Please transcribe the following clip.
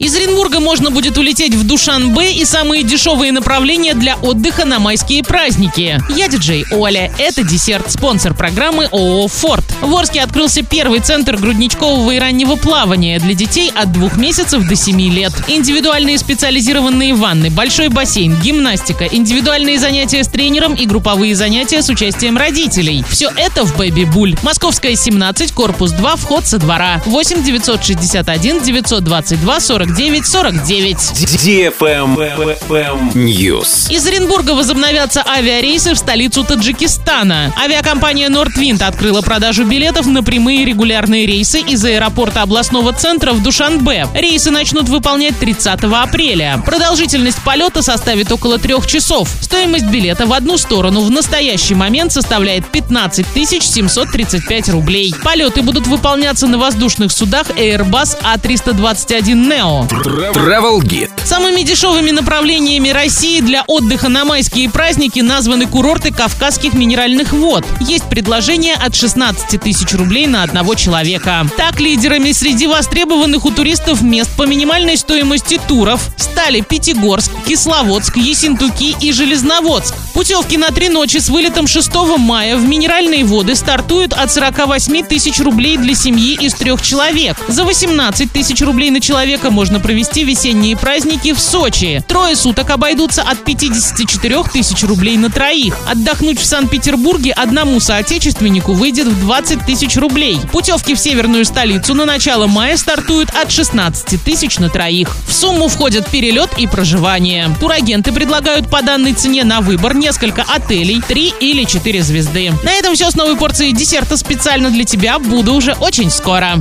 Из Оренбурга можно будет улететь в Душанбе и самые дешевые направления для отдыха на майские праздники. Я диджей Оля. Это десерт, спонсор программы ООО «Форд». В Орске открылся первый центр грудничкового и раннего плавания для детей от двух месяцев до семи лет. Индивидуальные специализированные ванны, большой бассейн, гимнастика, индивидуальные занятия с тренером и групповые занятия с участием родителей. Все это в Бэби Буль. Московская, 17, корпус 2, вход со двора. 8 961 922 40 49 49. News. Из Оренбурга возобновятся авиарейсы в столицу Таджикистана. Авиакомпания Nordwind открыла продажу билетов на прямые регулярные рейсы из аэропорта областного центра в Душанбе. Рейсы начнут выполнять 30 апреля. Продолжительность полета составит около трех часов. Стоимость билета в одну сторону в настоящий момент составляет 15 735 рублей. Полеты будут выполняться на воздушных судах Airbus A321 Neo. Travel Guide. Самыми дешевыми направлениями России для отдыха на майские праздники названы курорты Кавказских минеральных вод. Есть предложение от 16 тысяч рублей на одного человека. Так, лидерами среди востребованных у туристов мест по минимальной стоимости туров стали Пятигорск, Кисловодск, Ессентуки и Железноводск. Путевки на три ночи с вылетом 6 мая в минеральные воды стартуют от 48 тысяч рублей для семьи из трех человек. За 18 тысяч рублей на человека можно провести весенние праздники в Сочи. Трое суток обойдутся от 54 тысяч рублей на троих. Отдохнуть в Санкт-Петербурге одному соотечественнику выйдет в 20 тысяч рублей. Путевки в северную столицу на начало мая стартуют от 16 тысяч на троих. В сумму входят перелет и проживание. Турагенты предлагают по данной цене на выбор несколько отелей, 3 или 4 звезды. На этом все с новой порцией десерта специально для тебя. Буду уже очень скоро.